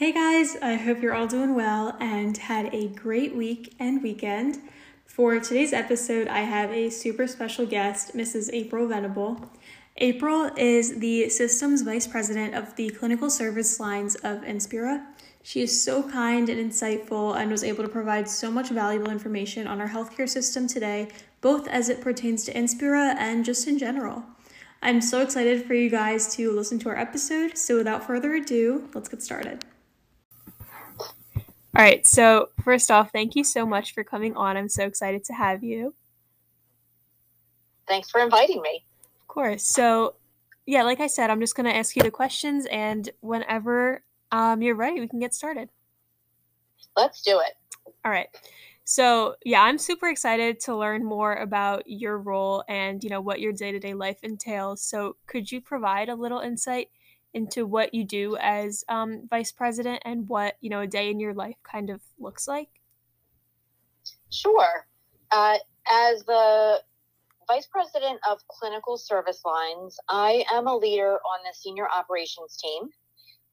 Hey guys, I hope you're all doing well and had a great week and weekend. For today's episode, I have a super special guest, Mrs. April Venable. April is the Systems Vice President of the Clinical Service Lines of Inspira. She is so kind and insightful and was able to provide so much valuable information on our healthcare system today, both as it pertains to Inspira and just in general. I'm so excited for you guys to listen to our episode, so without further ado, let's get started. All right. So, first off, thank you so much for coming on. I'm so excited to have you. Thanks for inviting me. Of course. So, yeah, like I said, I'm just going to ask you the questions, and whenever um, you're ready, we can get started. Let's do it. All right. So, yeah, I'm super excited to learn more about your role and, you know, what your day-to-day life entails. So, could you provide a little insight into what you do as um, vice president and what you know a day in your life kind of looks like? Sure. Uh, as the vice president of clinical service lines, I am a leader on the senior operations team,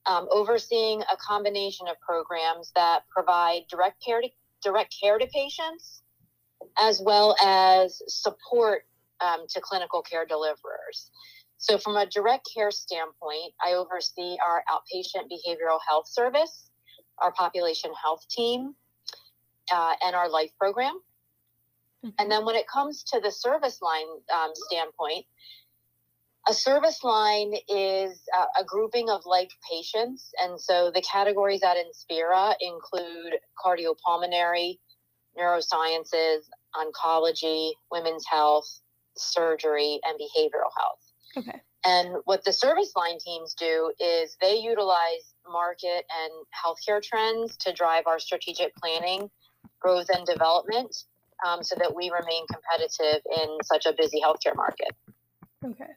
um, overseeing a combination of programs that provide direct care to direct care to patients, as well as support um, to clinical care deliverers. So, from a direct care standpoint, I oversee our outpatient behavioral health service, our population health team, uh, and our life program. Mm-hmm. And then, when it comes to the service line um, standpoint, a service line is uh, a grouping of like patients. And so the categories at Inspira include cardiopulmonary, neurosciences, oncology, women's health, surgery, and behavioral health. Okay. And what the service line teams do is they utilize market and healthcare trends to drive our strategic planning, growth, and development um, so that we remain competitive in such a busy healthcare market. Okay.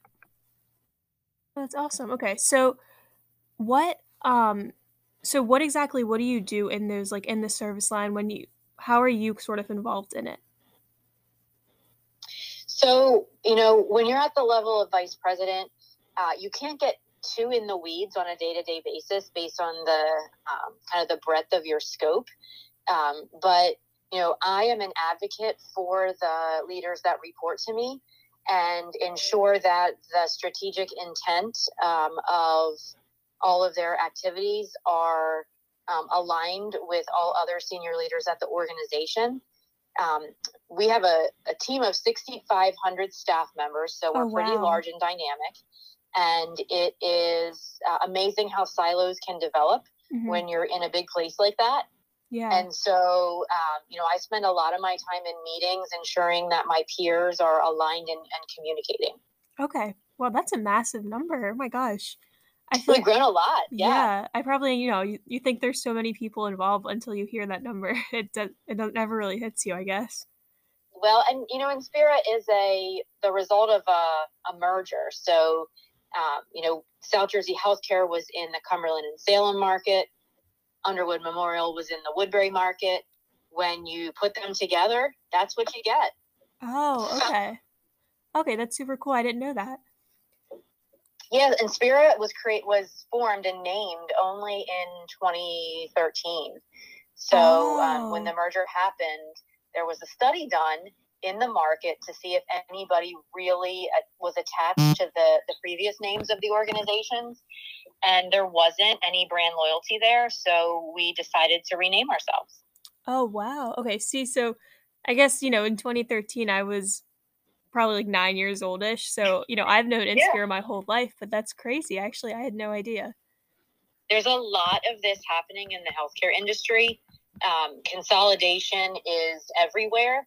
That's awesome. Okay. So, what, um, so what exactly, what do you do in those, like in the service line when you, how are you sort of involved in it? So, you know, when you're at the level of vice president, uh, you can't get too in the weeds on a day to day basis based on the um, kind of the breadth of your scope. Um, but, you know, I am an advocate for the leaders that report to me and ensure that the strategic intent um, of all of their activities are um, aligned with all other senior leaders at the organization um, we have a, a team of 6,500 staff members, so we're oh, wow. pretty large and dynamic. And it is uh, amazing how silos can develop mm-hmm. when you're in a big place like that. Yeah. And so, um, you know, I spend a lot of my time in meetings ensuring that my peers are aligned and, and communicating. Okay. Well, that's a massive number. Oh my gosh. I feel We've like, grown a lot. Yeah. yeah. I probably, you know, you, you think there's so many people involved until you hear that number. It does, it never really hits you, I guess. Well, and you know, Inspira is a the result of a, a merger. So, um, you know, South Jersey Healthcare was in the Cumberland and Salem market. Underwood Memorial was in the Woodbury market. When you put them together, that's what you get. Oh, okay. okay, that's super cool. I didn't know that. Yeah, Inspira was create was formed and named only in 2013. So oh. um, when the oh. merger happened, there was a study done in the market to see if anybody really uh, was attached to the, the previous names of the organizations. And there wasn't any brand loyalty there. So we decided to rename ourselves. Oh, wow. Okay. See, so I guess, you know, in 2013, I was probably like nine years oldish. So, you know, I've known Inspira yeah. my whole life, but that's crazy. Actually, I had no idea. There's a lot of this happening in the healthcare industry. Um, consolidation is everywhere.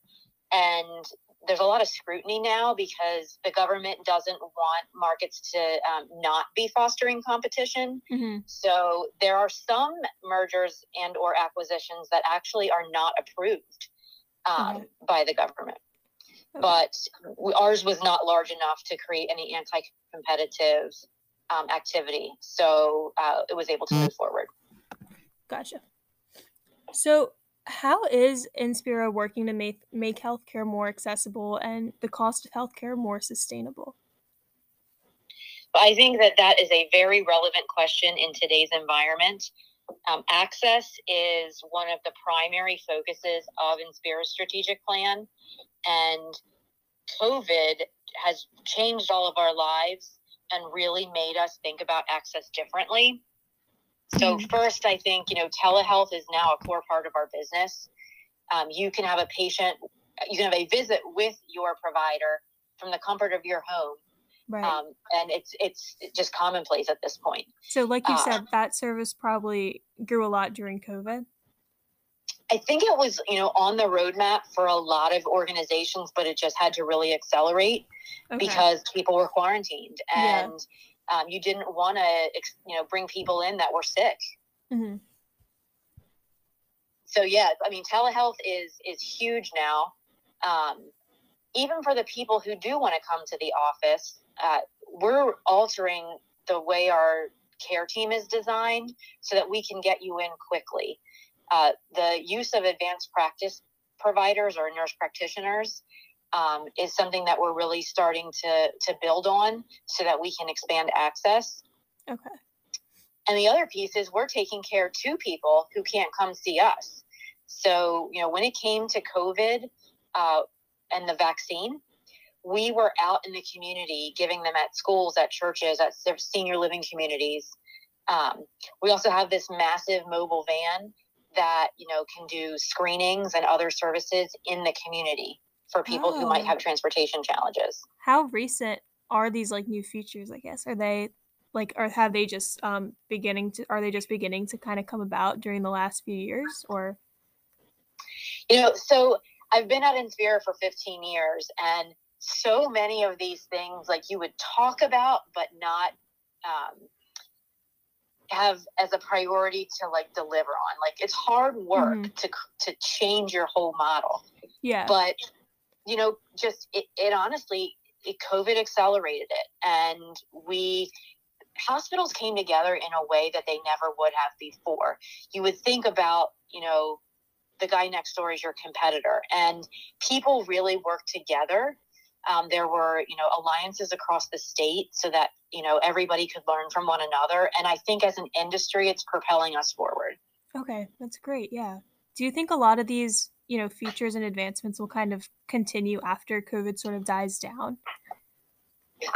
And there's a lot of scrutiny now because the government doesn't want markets to um, not be fostering competition. Mm-hmm. So there are some mergers and or acquisitions that actually are not approved um, mm-hmm. by the government but ours was not large enough to create any anti-competitive um, activity, so uh, it was able to move forward. Gotcha. So, how is Inspira working to make make healthcare more accessible and the cost of healthcare more sustainable? I think that that is a very relevant question in today's environment. Um, access is one of the primary focuses of Inspira's strategic plan, and COVID has changed all of our lives and really made us think about access differently. So, Mhm. first, I think, you know, telehealth is now a core part of our business. Um, you can have a patient, you can have a visit with your provider from the comfort of your home. Right. Um, and it's it's just commonplace at this point. so, like you uh, said, that service probably grew a lot during COVID. I think it was, you know, on the roadmap for a lot of organizations, but it just had to really accelerate Okay. because people were quarantined Yeah. and um, you didn't want to, you know, bring people in that were sick. hmm So yeah, I mean, telehealth is is huge now. Um, even for the people who do want to come to the office, uh, we're altering the way our care team is designed so that we can get you in quickly. Uh, the use of advanced practice providers or nurse practitioners um, is something that we're really starting to to build on so that we can expand access. Okay. And the other piece is we're taking care to people who can't come see us. So, you know, when it came to COVID uh, and the vaccine, we were out in the community giving them at schools, at churches, at senior living communities. Um, we also have this massive mobile van that, you know, can do screenings and other services in the community for people who might Oh. have transportation challenges. How recent are these like new features? I guess are they like or have they just um beginning to are they just beginning to kind of come about during the last few years or You know, so I've been at Inspira for 15 years, and so many of these things, like you would talk about, but not um, have as a priority to like deliver on. Like it's hard work Mhm. to to change your whole model, yeah but you know, just it, it honestly, it, COVID accelerated it, and we hospitals came together in a way that they never would have before. You would think about, you know, the guy next door is your competitor, and people really work together. Um, there were, you know, alliances across the state so that you know everybody could learn from one another. And I think as an industry, it's propelling us forward. okay that's great yeah do you think a lot of these you know features and advancements will kind of continue after covid sort of dies down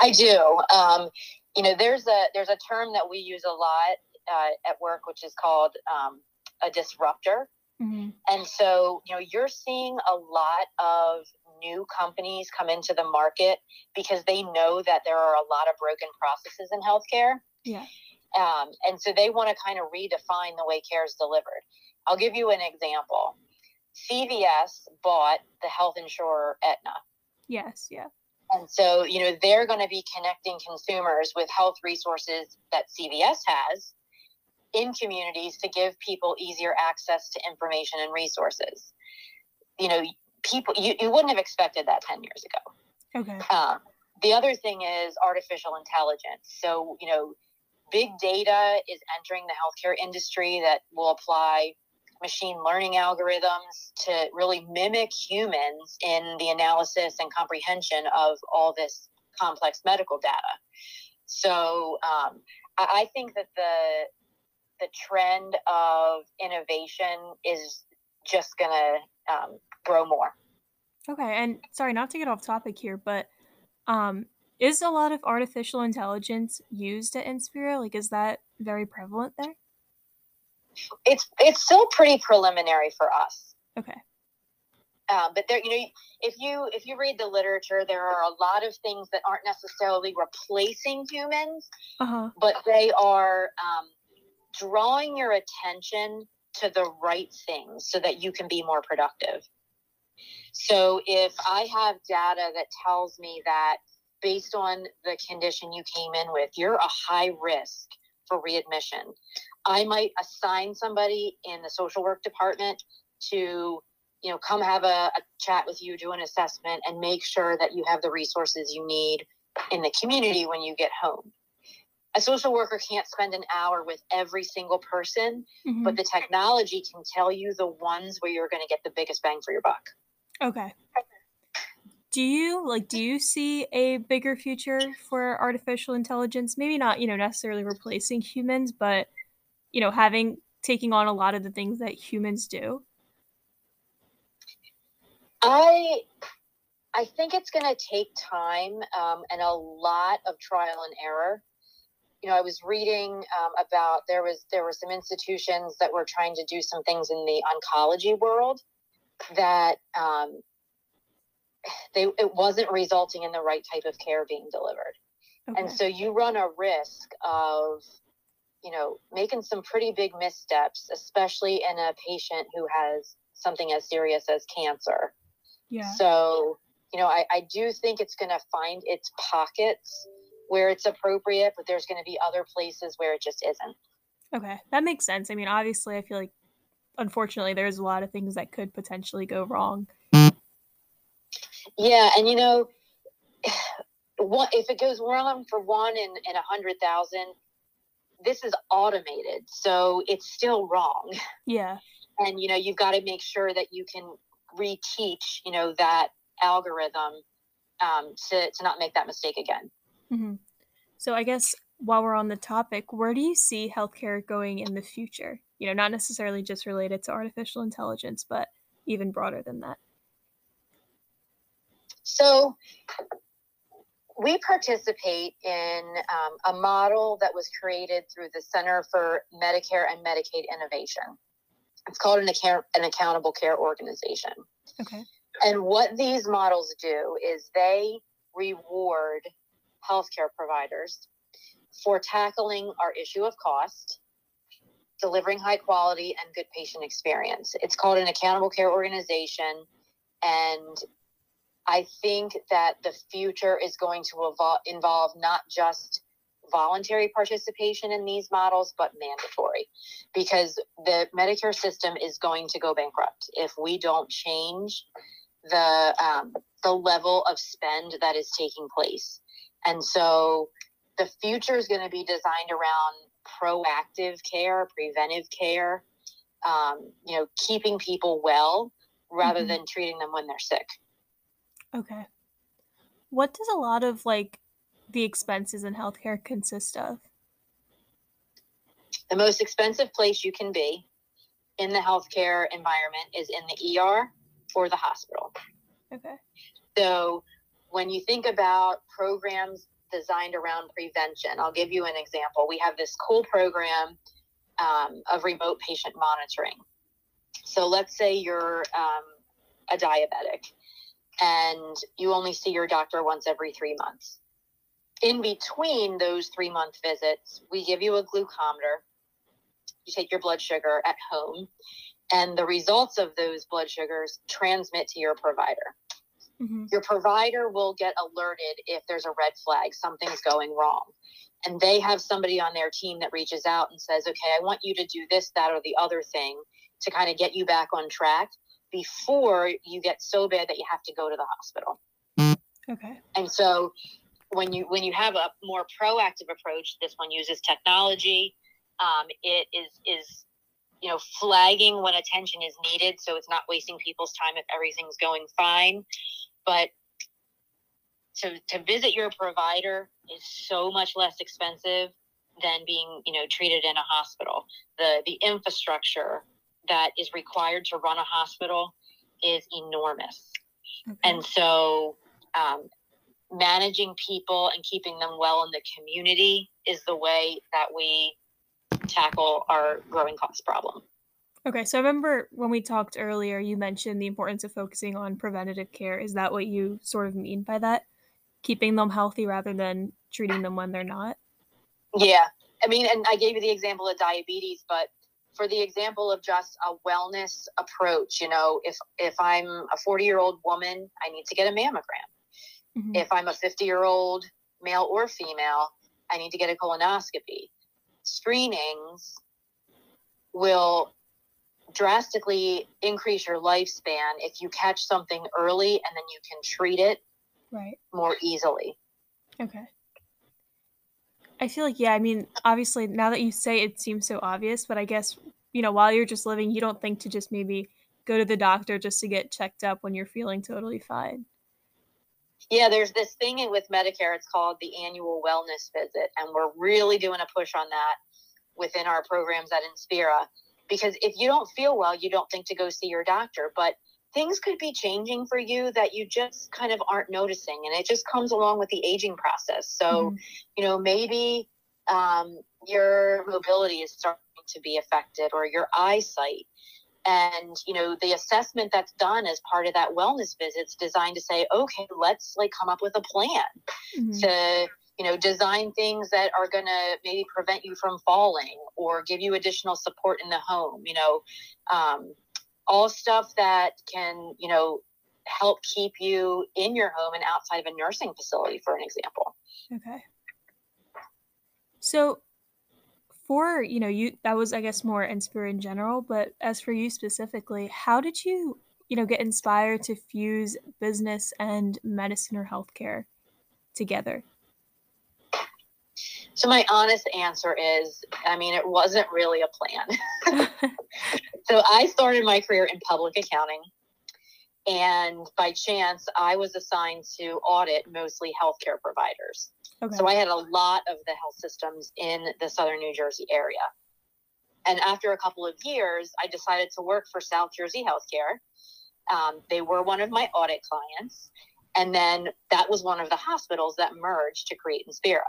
I do. Um, you know, there's a there's a term that we use a lot uh, at work, which is called um, a disruptor. hmm And so, you know, you're seeing a lot of new companies come into the market because they know that there are a lot of broken processes in healthcare. yeah Um, and so they want to kind of redefine the way care is delivered. I'll give you an example. CVS bought the health insurer Aetna. yes yeah And so, you know, they're going to be connecting consumers with health resources that CVS has in communities to give people easier access to information and resources. You know, people, you, you wouldn't have expected that 10 years ago. okay Um, the other thing is artificial intelligence. So, you know, big data is entering the healthcare industry that will apply machine learning algorithms to really mimic humans in the analysis and comprehension of all this complex medical data. So, um, I, I think that the the trend of innovation is just going to um, grow more. Okay, and sorry, not to get off topic here, but um, is a lot of artificial intelligence used at Inspira? Like, is that very prevalent there? It's it's still pretty preliminary for us. Okay. Um, but there, you know, if you if you read the literature, there are a lot of things that aren't necessarily replacing humans, Uh huh. but they are um, drawing your attention to the right things so that you can be more productive. So if I have data that tells me that based on the condition you came in with, you're a high risk for readmission, I might assign somebody in the social work department to you know come have a, a chat with you do an assessment and make sure that you have the resources you need in the community when you get home a social worker can't spend an hour with every single person Mhm. but the technology can tell you the ones where you're going to get the biggest bang for your buck Okay. Do you like do you see a bigger future for artificial intelligence? Maybe not, you know, necessarily replacing humans, but you know, having taking on a lot of the things that humans do? I I think it's going to take time um, and a lot of trial and error. You know, I was reading um, about there was there were some institutions that were trying to do some things in the oncology world that um, they it wasn't resulting in the right type of care being delivered, okay. and so you run a risk of you know making some pretty big missteps, especially in a patient who has something as serious as cancer. Yeah. So you know, I, I do think it's going to find its pockets where it's appropriate, but there's going to be other places where it just isn't. Okay, that makes sense. I mean, obviously, I feel like unfortunately there's a lot of things that could potentially go wrong. Yeah, and you know, what if it goes wrong for one in in a hundred thousand? This is automated, so it's still wrong. Yeah, and you know, you've got to make sure that you can reteach, you know, that algorithm um, to, to not make that mistake again. Mm-hmm. So I guess while we're on the topic, where do you see healthcare going in the future? You know, not necessarily just related to artificial intelligence, but even broader than that. So we participate in um, a model that was created through the Center for Medicare and Medicaid Innovation. It's called an, account- an accountable care organization. Okay. And what these models do is they reward healthcare providers for tackling our issue of cost, delivering high quality and good patient experience. It's called an accountable care organization. And I think that the future is going to evol- involve not just voluntary participation in these models, but mandatory because the Medicare system is going to go bankrupt if we don't change the um, the level of spend that is taking place. And so the future is going to be designed around proactive care, preventive care, um, you know, keeping people well rather mm-hmm. than treating them when they're sick. Okay. What does a lot of like the expenses in healthcare consist of? The most expensive place you can be in the healthcare environment is in the ER for the hospital. Okay. So when you think about programs designed around prevention, I'll give you an example. We have this cool program um, of remote patient monitoring. So let's say you're um, a diabetic and you only see your doctor once every three months. In between those three month visits, we give you a glucometer. You take your blood sugar at home and the results of those blood sugars transmit to your provider. Mm-hmm. Your provider will get alerted if there's a red flag, something's going wrong. And they have somebody on their team that reaches out and says, okay, I want you to do this, that, or the other thing to kind of get you back on track before you get so bad that you have to go to the hospital. Okay. And so when you when you have a more proactive approach, this one uses technology. Um, it is is you know, flagging when attention is needed so it's not wasting people's time if everything's going fine. But to, to visit your provider is so much less expensive than being, you know, treated in a hospital. The the infrastructure that is required to run a hospital is enormous. Okay. And so um, managing people and keeping them well in the community is the way that we tackle our growing cost problem. Okay, so I remember when we talked earlier, you mentioned the importance of focusing on preventative care. Is that what you sort of mean by that? Keeping them healthy rather than treating them when they're not? Yeah. I mean, and I gave you the example of diabetes, but for the example of just a wellness approach, you know, if if I'm a 40 year old woman, I need to get a mammogram. Mm-hmm. If I'm a 50 year old male or female, I need to get a colonoscopy screenings will drastically increase your lifespan if you catch something early and then you can treat it right more easily. Okay. I feel like yeah, I mean, obviously now that you say it, it seems so obvious, but I guess you know, while you're just living, you don't think to just maybe go to the doctor just to get checked up when you're feeling totally fine. Yeah, there's this thing with Medicare. It's called the annual wellness visit, and we're really doing a push on that within our programs at Inspira. because if you don't feel well, you don't think to go see your doctor. But things could be changing for you that you just kind of aren't noticing. And it just comes along with the aging process. So, mm-hmm. you know, maybe um, your mobility is starting to be affected or your eyesight. And, you know, the assessment that's done as part of that wellness visit is designed to say, okay, let's like come up with a plan mm-hmm. to, you know, design things that are going to maybe prevent you from falling or give you additional support in the home, you know, um, all stuff that can, you know, help keep you in your home and outside of a nursing facility, for an example. Okay. So, for you know, you that was I guess more Inspira in general, but as for you specifically, how did you you know get inspired to fuse business and medicine or healthcare together? So my honest answer is, I mean, it wasn't really a plan. so I started my career in public accounting. And by chance, I was assigned to audit mostly healthcare providers. Okay. So I had a lot of the health systems in the southern New Jersey area. And after a couple of years, I decided to work for South Jersey Healthcare. Um, they were one of my audit clients. And then that was one of the hospitals that merged to create Inspira.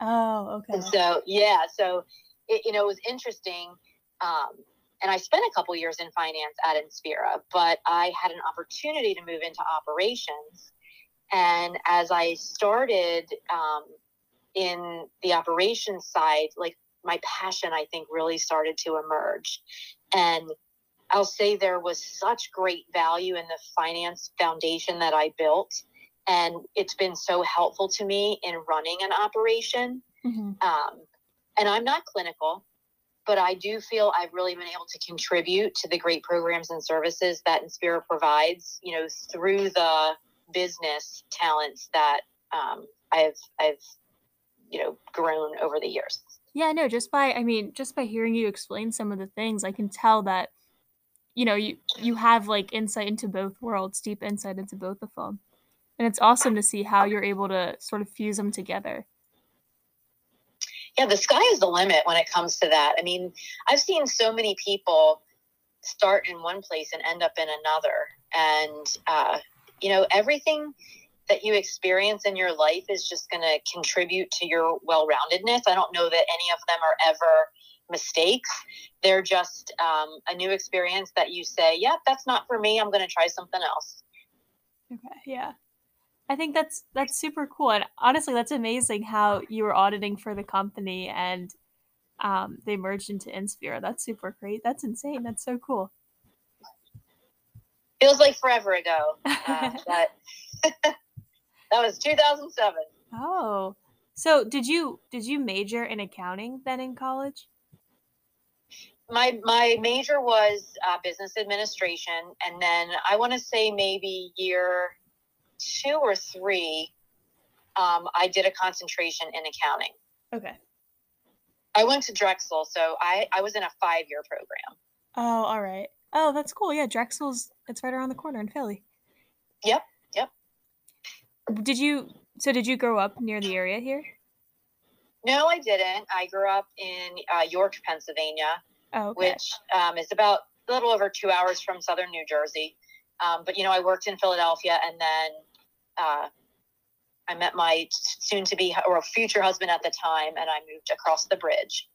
Oh, okay. And so, yeah, so it, you know, it was interesting. Um, and I spent a couple years in finance at Inspira, but I had an opportunity to move into operations. And as I started um, in the operations side, like my passion, I think, really started to emerge. And I'll say there was such great value in the finance foundation that I built and it's been so helpful to me in running an operation. Mm-hmm. Um, and I'm not clinical, but I do feel I've really been able to contribute to the great programs and services that Inspira provides, you know, through the business talents that um, I've, I've, you know, grown over the years. Yeah, no, just by, I mean, just by hearing you explain some of the things, I can tell that, you know, you, you have like insight into both worlds, deep insight into both of them. And it's awesome to see how you're able to sort of fuse them together. Yeah the sky is the limit when it comes to that. I mean i've seen so many people start in one place and end up in another. And uh, you know everything that you experience in your life is just going to contribute to your well-roundedness i don't know that any of them are ever mistakes they're just um, a new experience that you say yep yeah, that's not for me i'm going to try something else okay yeah I think that's that's super cool, and honestly, that's amazing how you were auditing for the company and um, they merged into Inspira. That's super great. That's insane. That's so cool. Feels like forever ago. Uh, that that was 2007. Oh, so did you did you major in accounting then in college? My my major was uh, business administration, and then I want to say maybe year two or three, um, I did a concentration in accounting. Okay. I went to Drexel, so I, I was in a five year program. Oh, all right. Oh, that's cool. Yeah, Drexel's it's right around the corner in Philly. Yep, yep. Did you so did you grow up near the area here? No, I didn't. I grew up in uh, York, Pennsylvania, oh, okay. which um, is about a little over two hours from southern New Jersey. Um, but you know, I worked in Philadelphia, and then uh, I met my soon to be or future husband at the time, and I moved across the bridge.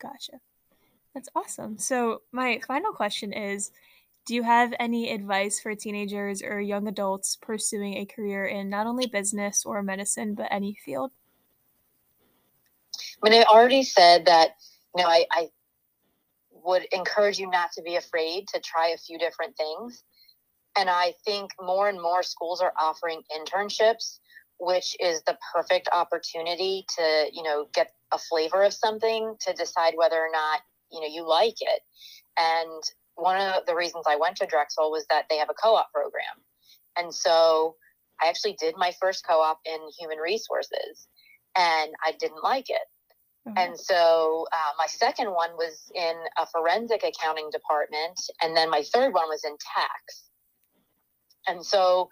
Gotcha. That's awesome. So, my final question is Do you have any advice for teenagers or young adults pursuing a career in not only business or medicine, but any field? I mean, I already said that, you know, I, I would encourage you not to be afraid to try a few different things. And I think more and more schools are offering internships, which is the perfect opportunity to, you know, get a flavor of something to decide whether or not, you know, you like it. And one of the reasons I went to Drexel was that they have a co op program. And so I actually did my first co op in human resources and I didn't like it. Mm-hmm. And so uh, my second one was in a forensic accounting department. And then my third one was in tax. And so,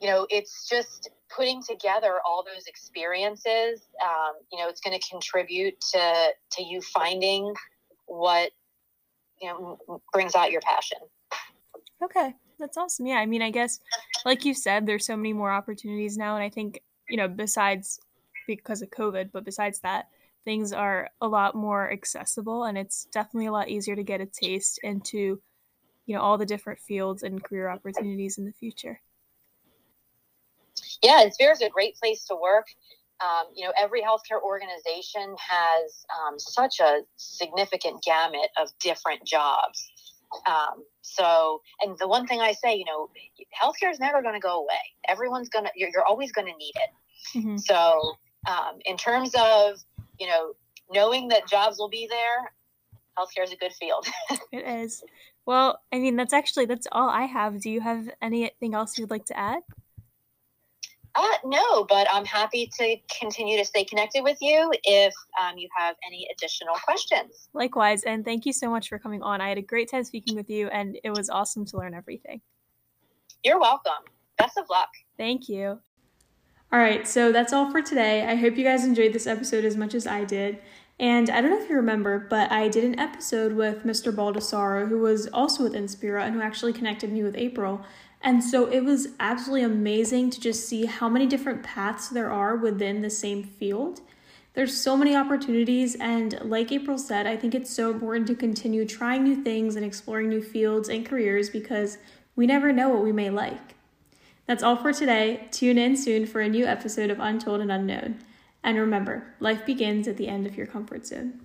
you know, it's just putting together all those experiences. Um, you know, it's going to contribute to to you finding what you know brings out your passion. Okay, that's awesome. Yeah, I mean, I guess like you said, there's so many more opportunities now, and I think you know besides because of COVID, but besides that, things are a lot more accessible, and it's definitely a lot easier to get a taste into you know all the different fields and career opportunities in the future. Yeah, Inspira is a great place to work. Um, you know, every healthcare organization has um, such a significant gamut of different jobs. Um, so, and the one thing I say, you know, healthcare is never going to go away. Everyone's going to, you're, you're, always going to need it. Mm-hmm. So, um, in terms of, you know, knowing that jobs will be there, healthcare is a good field. it is. Well, I mean, that's actually, that's all I have. Do you have anything else you'd like to add? Uh, no, but I'm happy to continue to stay connected with you if um, you have any additional questions. Likewise, and thank you so much for coming on. I had a great time speaking with you, and it was awesome to learn everything. You're welcome. Best of luck. Thank you. All right, so that's all for today. I hope you guys enjoyed this episode as much as I did. And I don't know if you remember, but I did an episode with Mr. Baldessaro, who was also with Inspira and who actually connected me with April. And so it was absolutely amazing to just see how many different paths there are within the same field. There's so many opportunities, and like April said, I think it's so important to continue trying new things and exploring new fields and careers because we never know what we may like. That's all for today. Tune in soon for a new episode of Untold and Unknown. And remember, life begins at the end of your comfort zone.